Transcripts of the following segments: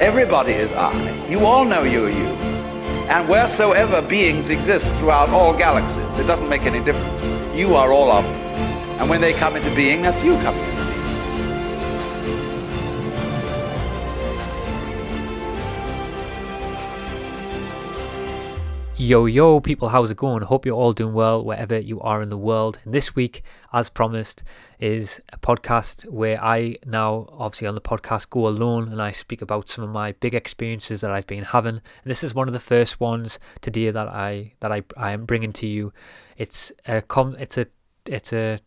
Everybody is I. You all know you're you. And wheresoever beings exist throughout all galaxies, it doesn't make any difference. You are all of them. And when they come into being, that's you coming Yo, yo, people, how's it going? Hope you're all doing well wherever you are in the world. And this week, as promised, is a podcast where I now, obviously, on the podcast, go alone and I speak about some of my big experiences that I've been having. And this is one of the first ones today that I that I, I am bringing to you. It's a com, it's a it's a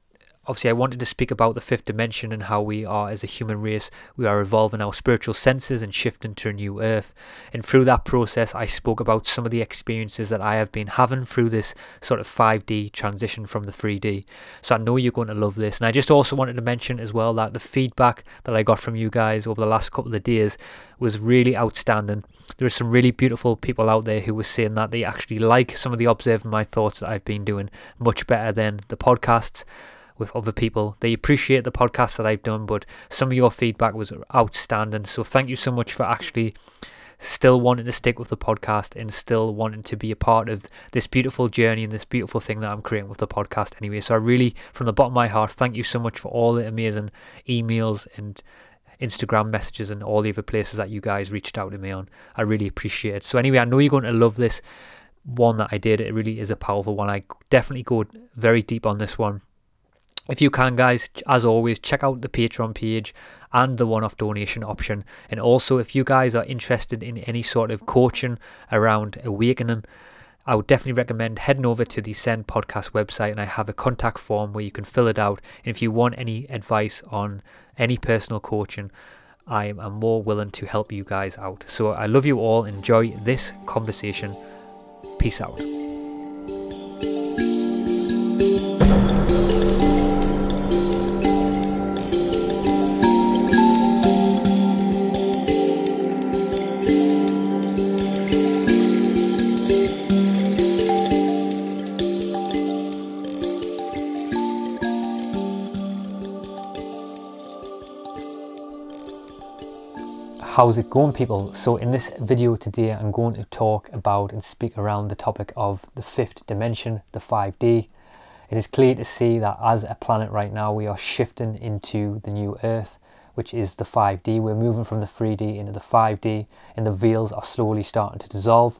obviously I wanted to speak about the fifth dimension and how we are as a human race we are evolving our spiritual senses and shifting to a new earth. And through that process I spoke about some of the experiences that I have been having through this sort of 5D transition from the 3D so I know you're going to love this. And I just also wanted to mention as well that the feedback that I got from you guys over the last couple of days was really outstanding. There are some really beautiful people out there who were saying that they actually like some of the observing my thoughts that I've been doing much better than the podcasts with other people. They appreciate the podcast that I've done, but some of your feedback was outstanding. So thank you so much for actually still wanting to stick with the podcast and still wanting to be a part of this beautiful journey and this beautiful thing that I'm creating with the podcast anyway. So I really, from the bottom of my heart, thank you so much for all the amazing emails and Instagram messages and all the other places that you guys reached out to me on. I really appreciate it. So anyway, I know you're going to love this one that I did. It really is a powerful one. I definitely go very deep on this one if you can, guys, as always, check out the Patreon page and the one off donation option. And also, if you guys are interested in any sort of coaching around awakening, I would definitely recommend heading over to the Send Podcast website and I have a contact form where you can fill it out. And if you want any advice on any personal coaching, I am more willing to help you guys out. So I love you all. Enjoy this conversation. Peace out. How's it going people? So in this video today i'm going to talk about and speak around the topic of the fifth dimension the 5d it is clear to see that as a planet right now we are shifting into the new earth which is the 5d we're moving from the 3d into the 5d and the veils are slowly starting to dissolve.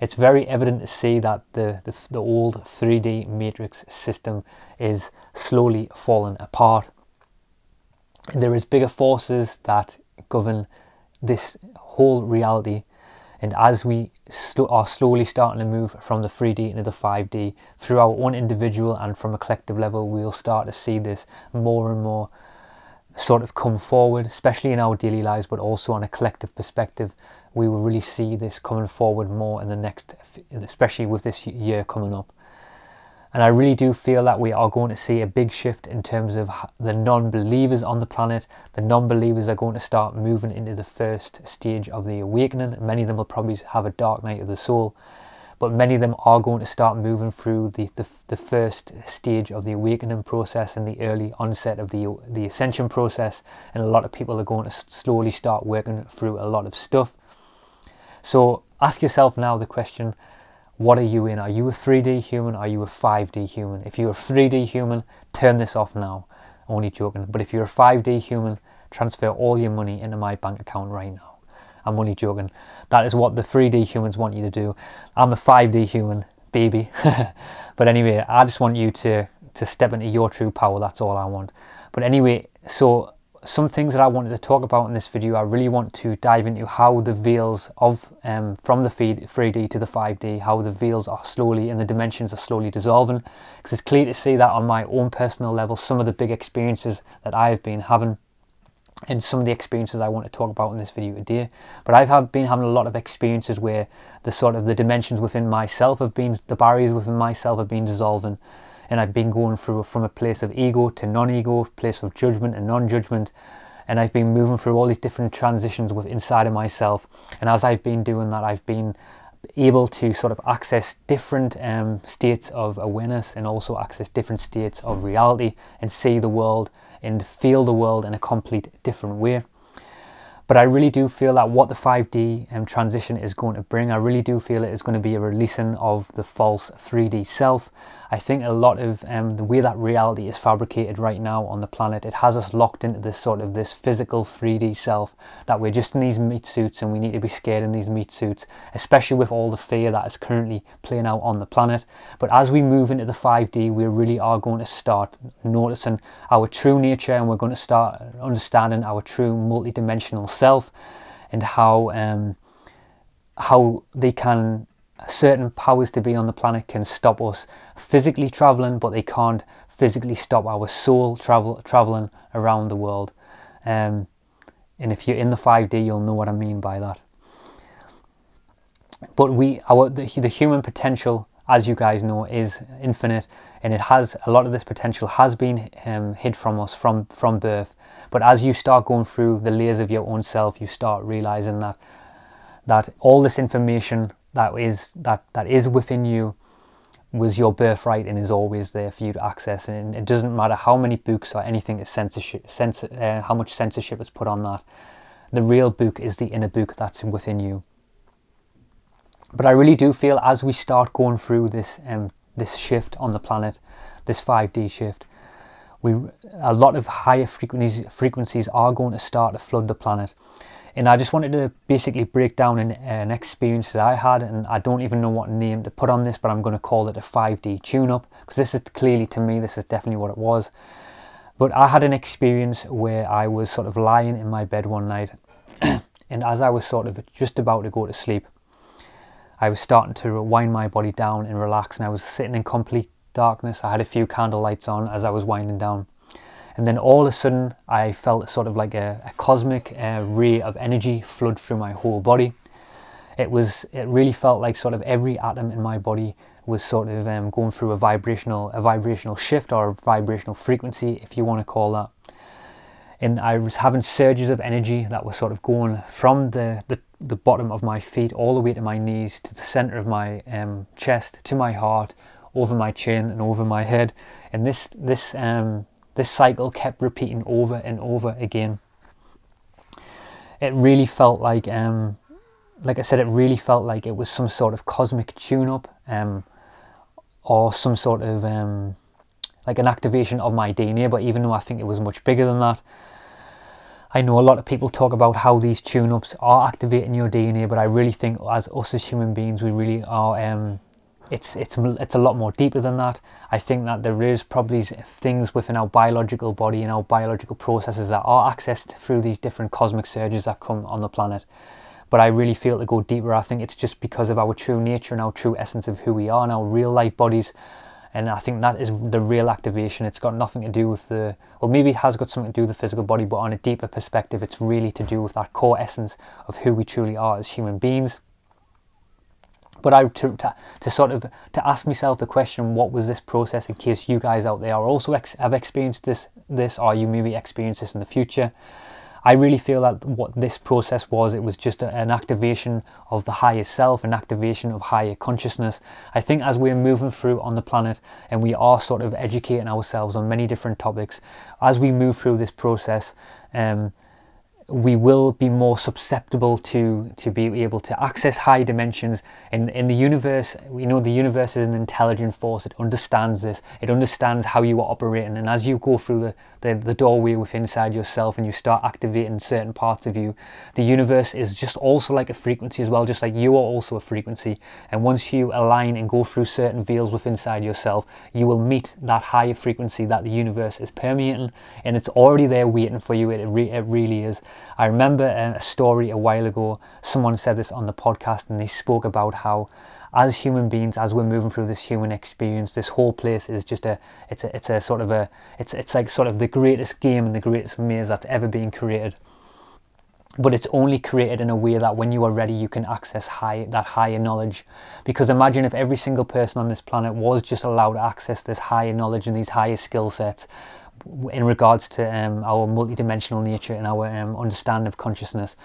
It's very evident to see that the, the, the old 3d matrix system is slowly falling apart. And there is bigger forces that govern this whole reality. And as we sl- are slowly starting to move from the 3D into the 5D through our own individual and from a collective level, we'll start to see this more and more sort of come forward, especially in our daily lives, but also on a collective perspective. We will really see this coming forward more in the next, especially with this year coming up. And I really do feel that we are going to see a big shift in terms of the non believers on the planet. The non believers are going to start moving into the first stage of the awakening. Many of them will probably have a dark night of the soul, but many of them are going to start moving through the, the, the first stage of the awakening process and the early onset of the, the ascension process. And a lot of people are going to slowly start working through a lot of stuff. So ask yourself now the question what are you in? Are you a 3D human? Are you a 5D human? If you're a 3D human, turn this off now. Only joking. But if you're a 5D human, transfer all your money into my bank account right now. I'm only joking. That is what the 3D humans want you to do. I'm a 5D human, baby. but anyway, I just want you to to step into your true power. That's all I want. But anyway, so some things that I wanted to talk about in this video. I really want to dive into how the veils of um, from the 3D to the 5D, how the veils are slowly and the dimensions are slowly dissolving. Because it's clear to see that on my own personal level, some of the big experiences that I have been having and some of the experiences I want to talk about in this video today. But I've have been having a lot of experiences where the sort of the dimensions within myself have been, the barriers within myself have been dissolving. And I've been going through from a place of ego to non-ego, place of judgment and non-judgment. And I've been moving through all these different transitions with inside of myself. And as I've been doing that, I've been able to sort of access different um, states of awareness and also access different states of reality and see the world and feel the world in a complete different way. But I really do feel that what the 5D um, transition is going to bring, I really do feel it is going to be a releasing of the false 3D self I think a lot of um, the way that reality is fabricated right now on the planet, it has us locked into this sort of this physical 3D self that we're just in these meat suits and we need to be scared in these meat suits, especially with all the fear that is currently playing out on the planet. But as we move into the 5D, we really are going to start noticing our true nature and we're going to start understanding our true multidimensional self and how um, how they can certain powers to be on the planet can stop us physically traveling, but they can't physically stop our soul travel traveling around the world. Um, and if you're in the 5D, you'll know what I mean by that. But we, our the, the human potential, as you guys know, is infinite, and it has a lot of this potential has been um, hid from us from from birth. But as you start going through the layers of your own self, you start realizing that that all this information that is that that is within you was your birthright and is always there for you to access. And it doesn't matter how many books or anything is censorship censor, uh, how much censorship is put on that the real book is the inner book that's within you. But i really do feel as we start going through this um, this shift on the planet this 5d shift we a lot of higher frequencies frequencies are going to start to flood the planet and I just wanted to basically break down an, an, experience that I had, and I don't even know what name to put on this, but I'm going to call it a 5D tune up because this is clearly to me, this is definitely what it was. But I had an experience where I was sort of lying in my bed one night, and as I was sort of just about to go to sleep, I was starting to wind my body down and relax, and I was sitting in complete darkness. I had a few candle lights on as I was winding down and then all of a sudden, I felt sort of like a, a cosmic uh, ray of energy flood through my whole body. It was, it really felt like sort of every atom in my body was sort of um, going through a vibrational, a vibrational shift or vibrational frequency, if you want to call that. And I was having surges of energy that were sort of going from the, the, the bottom of my feet all the way to my knees, to the center of my um, chest, to my heart, over my chin and over my head. And this, this um, this cycle kept repeating over and over again. It really felt like, um, like I said, it really felt like it was some sort of cosmic tune-up, um, or some sort of um, like an activation of my DNA. But even though I think it was much bigger than that, I know a lot of people talk about how these tune-ups are activating your DNA, but I really think as us as human beings, we really are um, it's it's it's a lot more deeper than that. I think that there is probably things within our biological body and our biological processes that are accessed through these different cosmic surges that come on the planet. But I really feel to go deeper. I think it's just because of our true nature and our true essence of who we are and our real light bodies. And I think that is the real activation. It's got nothing to do with the, well, maybe it has got something to do with the physical body, but on a deeper perspective, it's really to do with that core essence of who we truly are as human beings but I to, to, to, sort of to ask myself the question, what was this process? In case you guys out there are also ex- have experienced this, this, or you maybe experience this in the future. I really feel that what this process was, it was just a, an activation of the higher self, an activation of higher consciousness. I think as we're moving through on the planet and we are sort of educating ourselves on many different topics, as we move through this process, um, we will be more susceptible to to be able to access high dimensions in in the universe. We know the universe is an intelligent force. It understands this. It understands how you are operating. And as you go through the the, the doorway within inside yourself and you start activating certain parts of you the universe is just also like a frequency as well just like you are also a frequency. And once you align and go through certain veils within inside yourself you will meet that higher frequency that the universe is permeating. And it's already there waiting for you. It, re- it really is I remember uh, a story a while ago, someone said this on the podcast and they spoke about how as human beings, as we're moving through this human experience, this whole place is just a, it's a, it's a sort of a, it's, it's like sort of the greatest game and the greatest maze that's ever been created. But it's only created in a way that when you are ready, you can access high, that higher knowledge. Because imagine if every single person on this planet was just allowed to access this higher knowledge and these higher skill sets in regards to um, our multidimensional nature and our um, understanding of consciousness.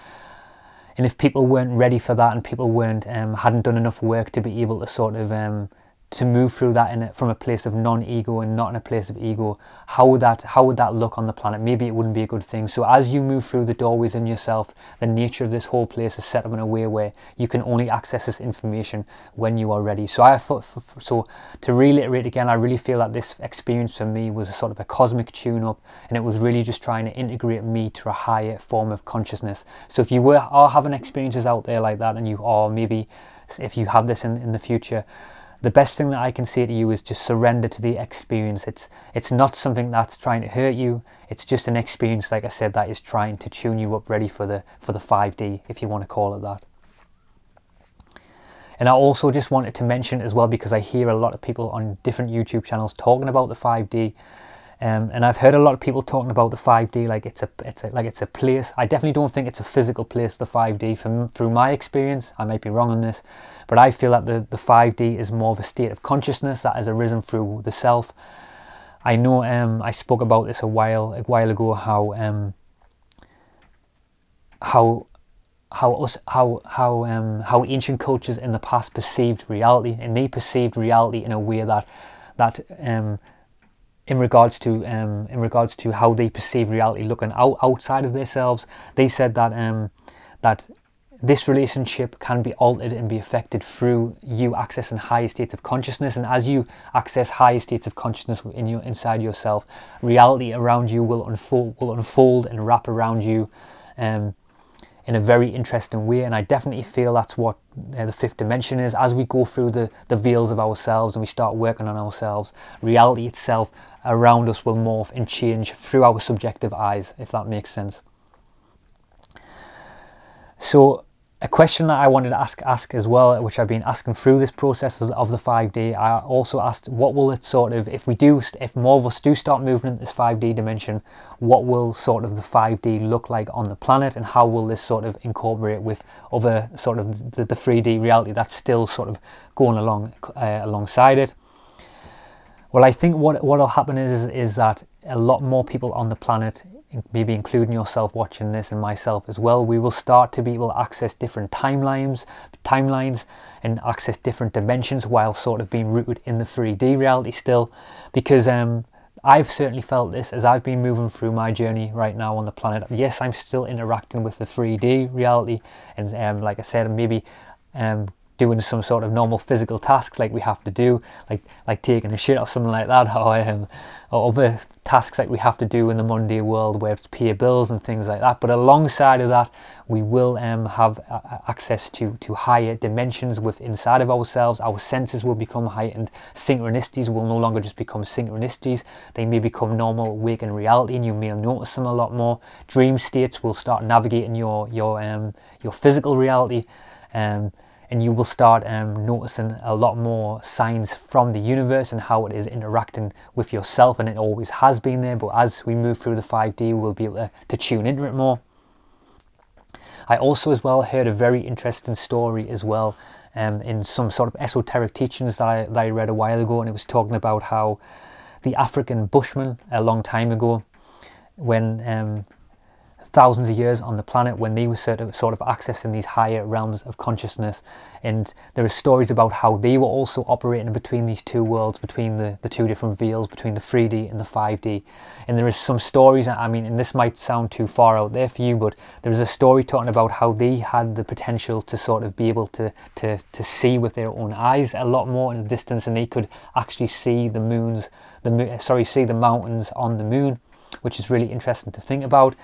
And if people weren't ready for that and people weren't um, hadn't done enough work to be able to sort of um, to move through that in a, from a place of non-ego and not in a place of ego how would that how would that look on the planet? Maybe it wouldn't be a good thing. So as you move through the doorways in yourself the nature of this whole place is set up in a way where you can only access this information when you are ready. So i thought so to reiterate again i really feel that this experience for me was a sort of a cosmic tune up and it was really just trying to integrate me to a higher form of consciousness. So if you were are having experiences out there like that and you are maybe if you have this in, in the future the best thing that I can say to you is just surrender to the experience. It's it's not something that's trying to hurt you. It's just an experience, like I said, that is trying to tune you up ready for the for the 5D, if you want to call it that. And I also just wanted to mention as well because I hear a lot of people on different YouTube channels talking about the 5D um, and I've heard a lot of people talking about the 5D like it's a it's a, like it's a place. I definitely don't think it's a physical place. The 5D, from through my experience, I might be wrong on this, but I feel that the the 5D is more of a state of consciousness that has arisen through the self. I know um, I spoke about this a while a while ago how um, how how us how how um, how ancient cultures in the past perceived reality, and they perceived reality in a way that that um, in regards to um, in regards to how they perceive reality looking out, outside of themselves they said that um, that this relationship can be altered and be affected through you accessing higher states of consciousness and as you access higher states of consciousness in your inside yourself reality around you will unfold will unfold and wrap around you um, in a very interesting way. And I definitely feel that's what uh, the fifth dimension is. As we go through the, the veils of ourselves and we start working on ourselves, reality itself around us will morph and change through our subjective eyes, if that makes sense. So a question that I wanted to ask ask as well, which I've been asking through this process of, of, the 5D, I also asked what will it sort of, if we do, if more of us do start moving in this 5D dimension, what will sort of the 5D look like on the planet and how will this sort of incorporate with other sort of the, the 3D reality that's still sort of going along uh, alongside it. Well, I think what what will happen is is that a lot more people on the planet maybe including yourself watching this and myself as well, we will start to be able to access different timelines, timelines and access different dimensions while sort of being rooted in the 3D reality still. Because um, I've certainly felt this as I've been moving through my journey right now on the planet. Yes, I'm still interacting with the 3D reality, and um, like I said, maybe um, doing some sort of normal physical tasks like we have to do, like like taking a shit or something like that, or, um, or other tasks like we have to do in the Monday world where it's pay bills and things like that. But alongside of that, we will um, have access to to higher dimensions with inside of ourselves. Our senses will become heightened. Synchronicities will no longer just become synchronicities; they may become normal waking reality, and you may notice them a lot more. Dream states will start navigating your your um, your physical reality. Um, and you will start um, noticing a lot more signs from the universe and how it is interacting with yourself and it always has been there but as we move through the 5d we'll be able to, to tune into it more. I also as well heard a very interesting story as well um, in some sort of esoteric teachings that I, that I read a while ago and it was talking about how the african bushman a long time ago when um, thousands of years on the planet when they were sort of, sort of accessing these higher realms of consciousness. And there are stories about how they were also operating between these two worlds, between the, the two different veils, between the 3D and the 5D. And there is some stories, I mean, and this might sound too far out there for you, but there is a story talking about how they had the potential to sort of be able to, to, to see with their own eyes a lot more in the distance and they could actually see the moons, the sorry, see the mountains on the moon, which is really interesting to think about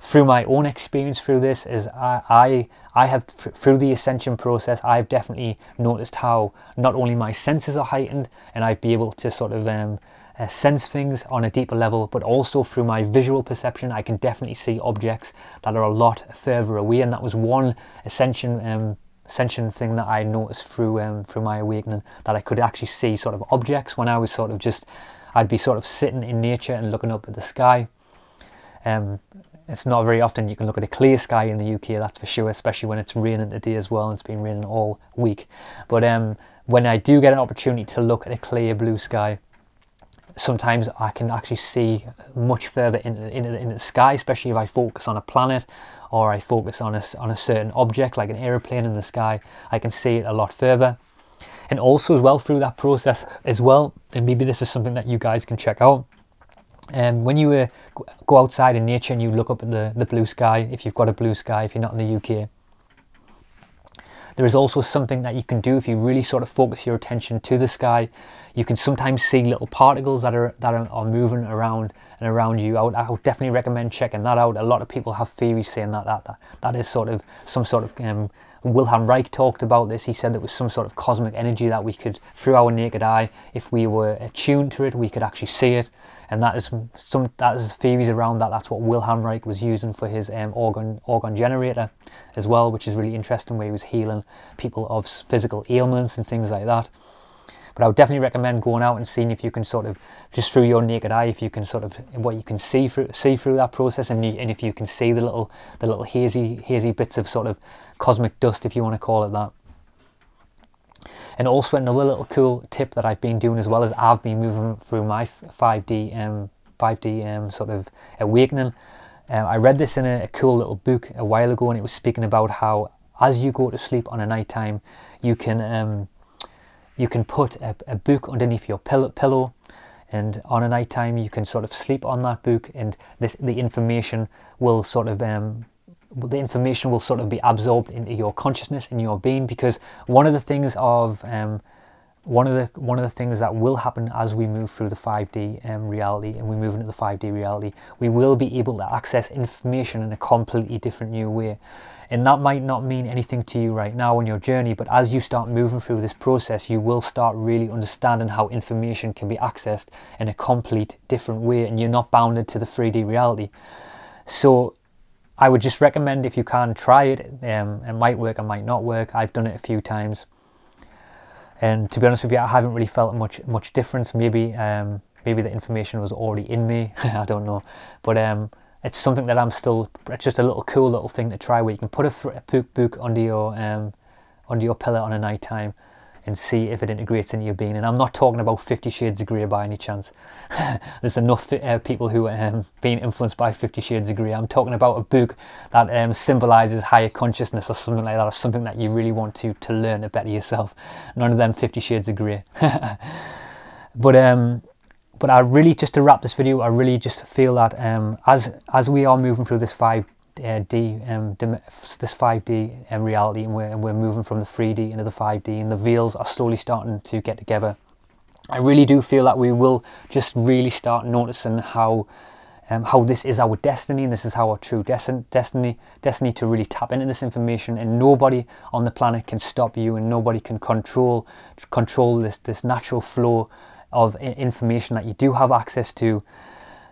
through my own experience through this is I, I, I have through the ascension process I've definitely noticed how not only my senses are heightened and I'd be able to sort of um, uh, sense things on a deeper level but also through my visual perception I can definitely see objects that are a lot further away and that was one ascension um, ascension thing that I noticed through um, through my awakening that I could actually see sort of objects when I was sort of just I'd be sort of sitting in nature and looking up at the sky. Um, it's not very often you can look at a clear sky in the UK, that's for sure, especially when it's raining today as well. And it's been raining all week. But um, when I do get an opportunity to look at a clear blue sky, sometimes I can actually see much further in, in, in the sky, especially if I focus on a planet or I focus on a, on a certain object like an aeroplane in the sky, I can see it a lot further. And also as well through that process as well, and maybe this is something that you guys can check out. Um, when you uh, go outside in nature and you look up at the, the blue sky, if you've got a blue sky, if you're not in the UK, there is also something that you can do if you really sort of focus your attention to the sky. You can sometimes see little particles that are that are, are moving around and around you. I would, I would definitely recommend checking that out. A lot of people have theories saying that that that, that is sort of some sort of um, Wilhelm Reich talked about this. He said there was some sort of cosmic energy that we could, through our naked eye, if we were attuned to it, we could actually see it. And that is some that is theories around that. That's what Wilhelm Reich was using for his um, orgone orgone generator as well, which is really interesting. Where he was healing people of physical ailments and things like that. But I would definitely recommend going out and seeing if you can sort of just through your naked eye, if you can sort of what you can see through see through that process, and, you, and if you can see the little the little hazy hazy bits of sort of cosmic dust, if you want to call it that. And also another little cool tip that I've been doing as well as I've been moving through my 5D um, 5D um, sort of awakening. Uh, I read this in a, a, cool little book a while ago, and it was speaking about how as you go to sleep on a night time, you can um, you can put a, a book underneath your pillow, pillow and on a night time you can sort of sleep on that book and this the information will sort of um, the information will sort of be absorbed into your consciousness in your being because one of the things of um, one of the one of the things that will happen as we move through the 5D um, reality and we move into the 5D reality, we will be able to access information in a completely different new way. And that might not mean anything to you right now on your journey, but as you start moving through this process, you will start really understanding how information can be accessed in a complete different way, and you're not bounded to the 3D reality. So I would just recommend if you can try it. Um, it might work, it might not work. I've done it a few times, and to be honest with you, I haven't really felt much much difference. Maybe um, maybe the information was already in me. I don't know, but um, it's something that I'm still. It's just a little cool little thing to try where you can put a, a book under your um, under your pillow on a night time and see if it integrates into your being. And I'm not talking about Fifty Shades of Grey by any chance. There's enough uh, people who are um, being influenced by Fifty Shades of Grey. I'm talking about a book that um, symbolizes higher consciousness or something like that, or something that you really want to to learn to better yourself. None of them Fifty Shades of Grey. but um, but I really just to wrap this video, I really just feel that um, as as we are moving through this five uh, D, um, this 5D um, reality, and we're, and we're moving from the 3D into the 5D, and the veils are slowly starting to get together. I really do feel that we will just really start noticing how um, how this is our destiny, and this is how our true destiny, destiny, destiny to really tap into this information, and nobody on the planet can stop you, and nobody can control control this this natural flow of information that you do have access to.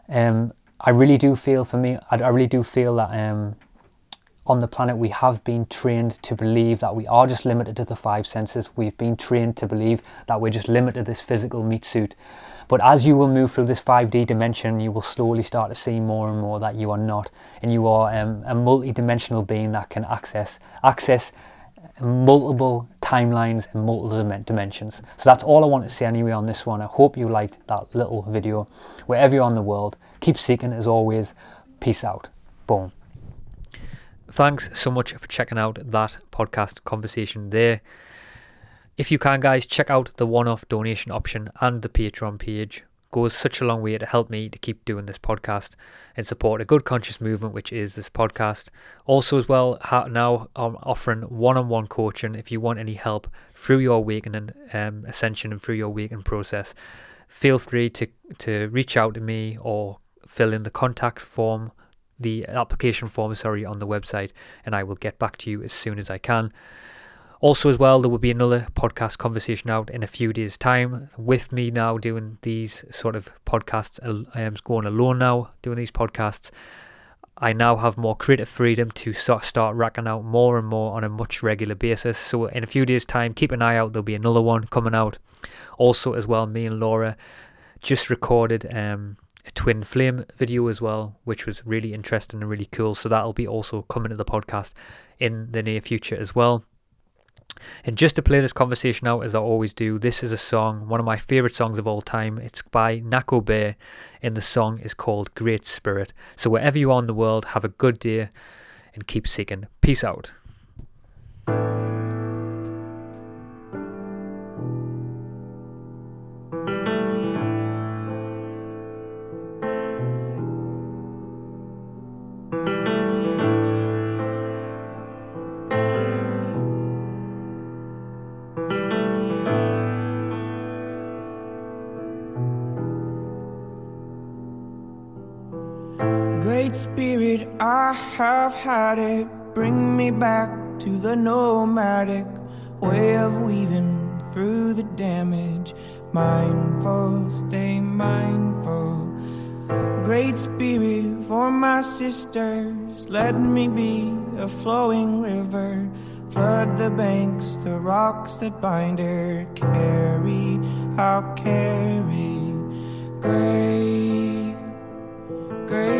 Um, I really do feel for me, I, I really do feel that um, on the planet we have been trained to believe that we are just limited to the five senses. We've been trained to believe that we're just limited to this physical meat suit. But as you will move through this 5D dimension, you will slowly start to see more and more that you are not, and you are um, a multi-dimensional being that can access access multiple timelines and multiple dimensions. So that's all I want to say anyway on this one. I hope you liked that little video. Wherever you're on the world, keep seeking as always. Peace out. Boom. Thanks so much for checking out that podcast conversation there. If you can, guys, check out the one off donation option and the Patreon page goes such a long way to help me to keep doing this podcast and support a good conscious movement, which is this podcast. Also, as well, now I'm offering one on one coaching if you want any help through your awakening um, ascension and through your awakening process. Feel free to, to reach out to me or fill in the contact form, the application form, sorry, on the website, and I will get back to you as soon as I can. Also, as well, there will be another podcast conversation out in a few days' time with me now doing these sort of podcasts. I am going alone now doing these podcasts. I now have more creative freedom to start, start racking out more and more on a much regular basis. So in a few days' time, keep an eye out. There'll be another one coming out. Also, as well, me and Laura just recorded um, a twin flame video as well, which was really interesting and really cool. So that'll be also coming to the podcast in the near future as well. And just to play this conversation out as I always do, this is a song, one of my favourite songs of all time. It's by Nahko Bear, and the song is called Great Spirit. So wherever you are in the world, have a good day and keep seeking. Peace out. Have had it. Bring me back to the nomadic way of weaving through the damage. Mindful, stay mindful. Great Spirit, for my sisters, let me be a flowing river. Flood the banks, the rocks that bind her. Carry, I'll carry. Great, great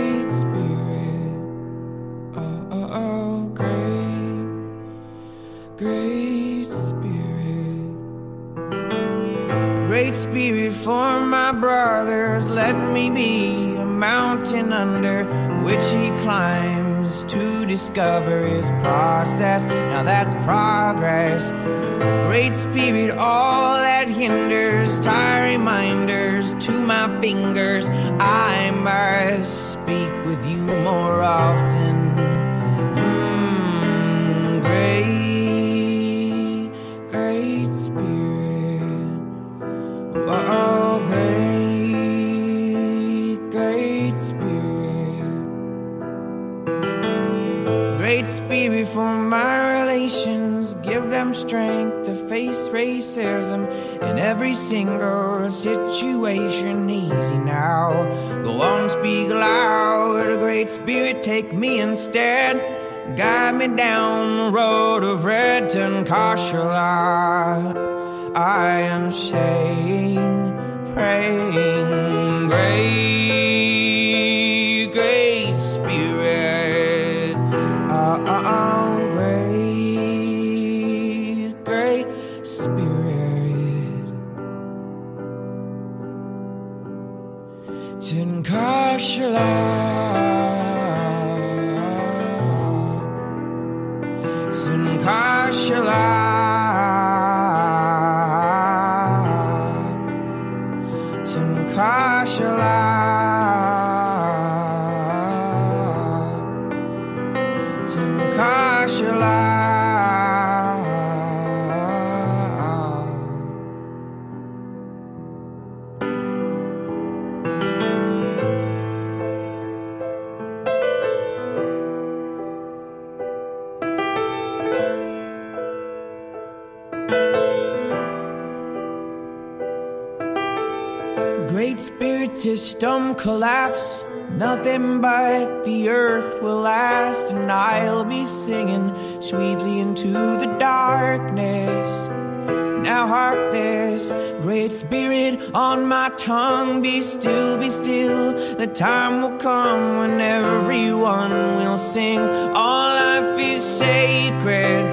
Spirit for my brothers, let me be a mountain under which he climbs to discover his process. Now that's progress. Great Spirit, all that hinders, tie reminders to my fingers. I must speak with you more often. Spirit for my relations, give them strength to face racism in every single situation. Easy now, go on, speak loud. A Great Spirit, take me instead. Guide me down the road of red Kashala. I am saying, praying, great, Tinkashala. Tinkashala. System collapse. Nothing but the earth will last, and I'll be singing sweetly into the darkness. Now hark this great spirit on my tongue. Be still, be still. The time will come when everyone will sing. All life is sacred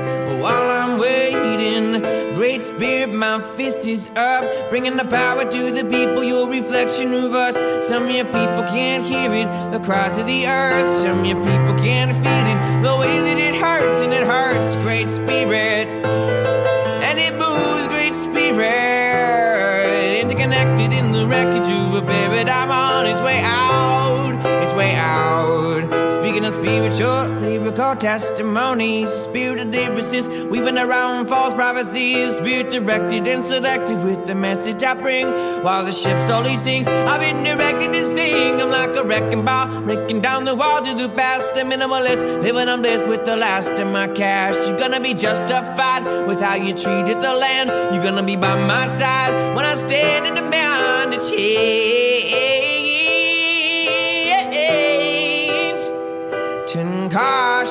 while I'm waiting. Great spirit, my fist is up, bringing the power to the people. Your reflection of us. Some of your people can't hear it, the cries of the earth. Some of your people can't feel it, the way that it hurts, and it hurts. Great spirit and it moves great spirit interconnected in the wreckage of a paradigm on its way out spiritual lyrical testimonies spirit of lyricist weaving around false prophecies spirit directed and selective with the message i bring. While the ship slowly sinks i've been directed to sing i'm like a wrecking ball breaking down the walls of the past a minimalist living on bliss with the last of my cash. You're gonna be justified with how you treated the land. You're gonna be by my side when i stand in the behind the change 开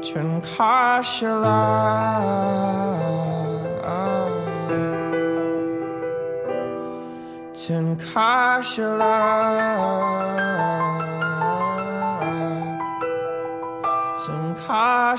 全开全开全开